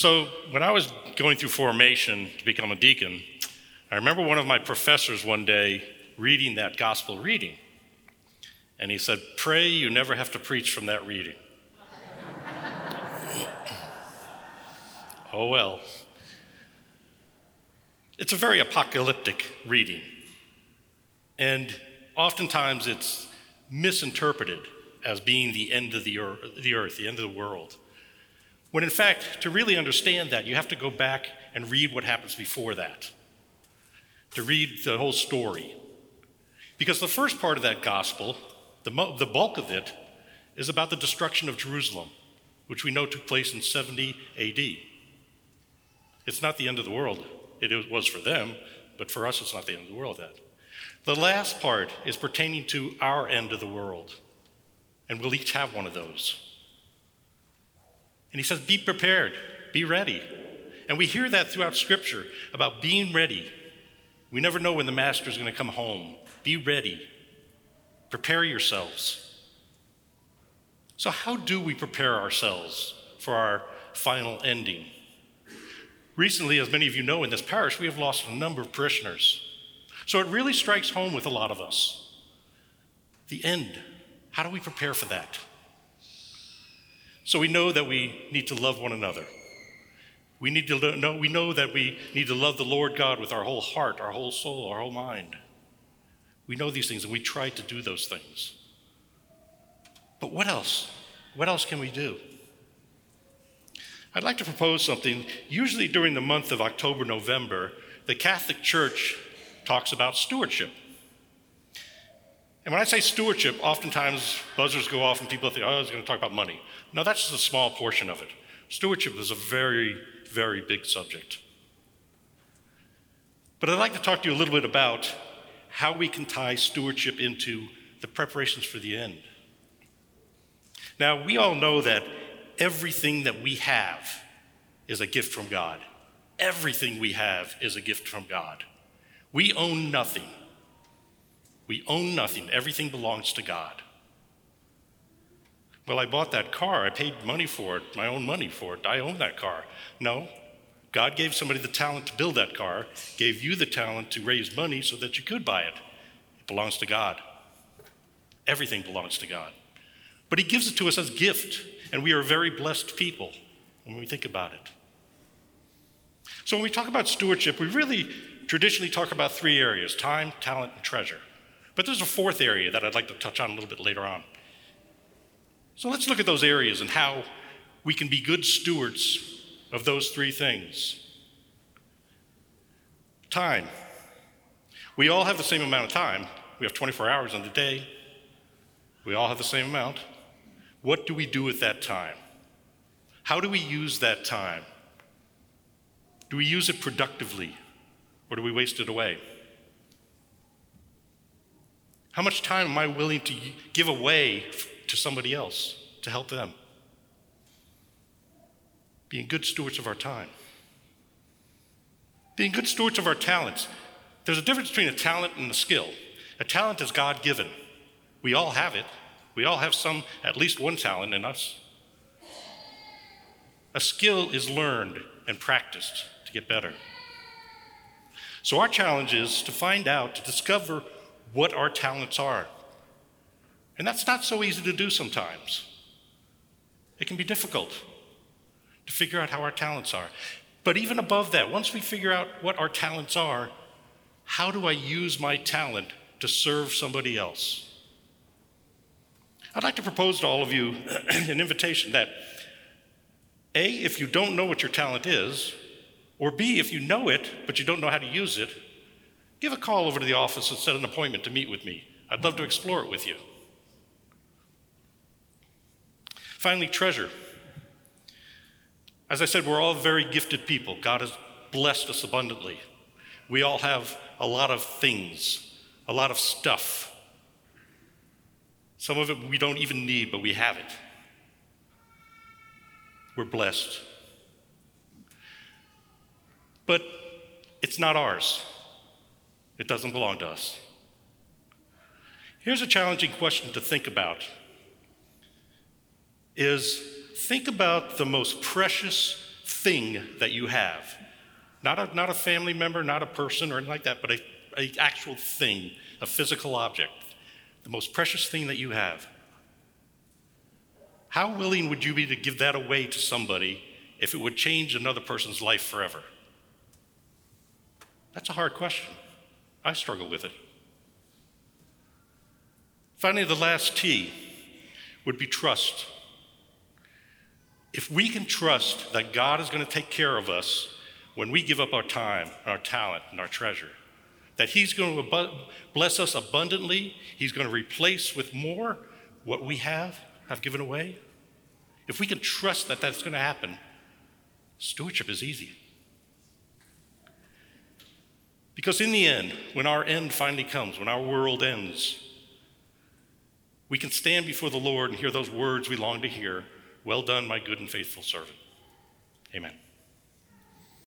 So, when I was going through formation to become a deacon, I remember one of my professors one day reading that gospel reading. And he said, Pray you never have to preach from that reading. oh, well. It's a very apocalyptic reading. And oftentimes it's misinterpreted as being the end of the earth, the earth, the end of the world. When in fact, to really understand that, you have to go back and read what happens before that, to read the whole story. Because the first part of that gospel, the, the bulk of it, is about the destruction of Jerusalem, which we know took place in 70 AD. It's not the end of the world. It was for them, but for us, it's not the end of the world yet. The last part is pertaining to our end of the world, and we'll each have one of those. And he says, Be prepared, be ready. And we hear that throughout Scripture about being ready. We never know when the Master is going to come home. Be ready, prepare yourselves. So, how do we prepare ourselves for our final ending? Recently, as many of you know, in this parish, we have lost a number of parishioners. So it really strikes home with a lot of us. The end. How do we prepare for that? So we know that we need to love one another. We need to know, we know that we need to love the Lord God with our whole heart, our whole soul, our whole mind. We know these things and we try to do those things. But what else? What else can we do? I'd like to propose something. Usually during the month of October, November, the Catholic Church talks about stewardship. And when I say stewardship, oftentimes buzzers go off and people think, oh, I was going to talk about money. No, that's just a small portion of it. Stewardship is a very, very big subject. But I'd like to talk to you a little bit about how we can tie stewardship into the preparations for the end. Now, we all know that everything that we have is a gift from God. Everything we have is a gift from God. We own nothing. We own nothing. Everything belongs to God. Well, I bought that car. I paid money for it, my own money for it. I own that car. No. God gave somebody the talent to build that car, gave you the talent to raise money so that you could buy it. It belongs to God. Everything belongs to God. But He gives it to us as gift, and we are very blessed people when we think about it. So when we talk about stewardship, we really traditionally talk about three areas time, talent, and treasure. But there's a fourth area that I'd like to touch on a little bit later on. So let's look at those areas and how we can be good stewards of those three things. Time. We all have the same amount of time. We have 24 hours in the day. We all have the same amount. What do we do with that time? How do we use that time? Do we use it productively? Or do we waste it away? How much time am I willing to give away to somebody else to help them? Being good stewards of our time. Being good stewards of our talents. There's a difference between a talent and a skill. A talent is God given. We all have it. We all have some, at least one talent in us. A skill is learned and practiced to get better. So, our challenge is to find out, to discover what our talents are. And that's not so easy to do sometimes. It can be difficult to figure out how our talents are. But even above that, once we figure out what our talents are, how do I use my talent to serve somebody else? I'd like to propose to all of you an invitation that A, if you don't know what your talent is, or B, if you know it, but you don't know how to use it, give a call over to the office and set an appointment to meet with me. I'd love to explore it with you. Finally, treasure. As I said, we're all very gifted people. God has blessed us abundantly. We all have a lot of things, a lot of stuff. Some of it we don't even need, but we have it. We're blessed but it's not ours. It doesn't belong to us. Here's a challenging question to think about is think about the most precious thing that you have. Not a, not a family member, not a person or anything like that, but a, a actual thing, a physical object, the most precious thing that you have. How willing would you be to give that away to somebody if it would change another person's life forever? That's a hard question. I struggle with it. Finally, the last T would be trust. If we can trust that God is going to take care of us when we give up our time, and our talent, and our treasure, that He's going to bless us abundantly, He's going to replace with more what we have, have given away. If we can trust that that's going to happen, stewardship is easy. Because in the end, when our end finally comes, when our world ends, we can stand before the Lord and hear those words we long to hear Well done, my good and faithful servant. Amen.